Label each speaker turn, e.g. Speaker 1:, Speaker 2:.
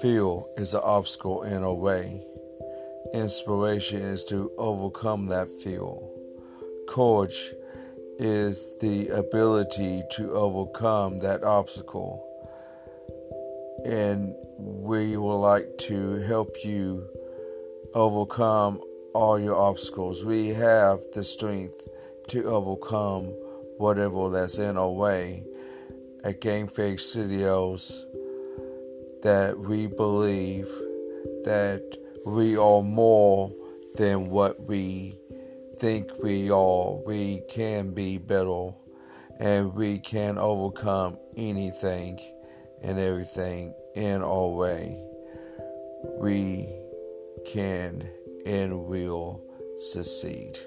Speaker 1: Fear is an obstacle in a way. Inspiration is to overcome that fear. Courage is the ability to overcome that obstacle. And we would like to help you overcome all your obstacles. We have the strength to overcome whatever that's in our way at Game Face Studios that we believe that we are more than what we think we are. We can be better and we can overcome anything and everything in our way. We can and will succeed.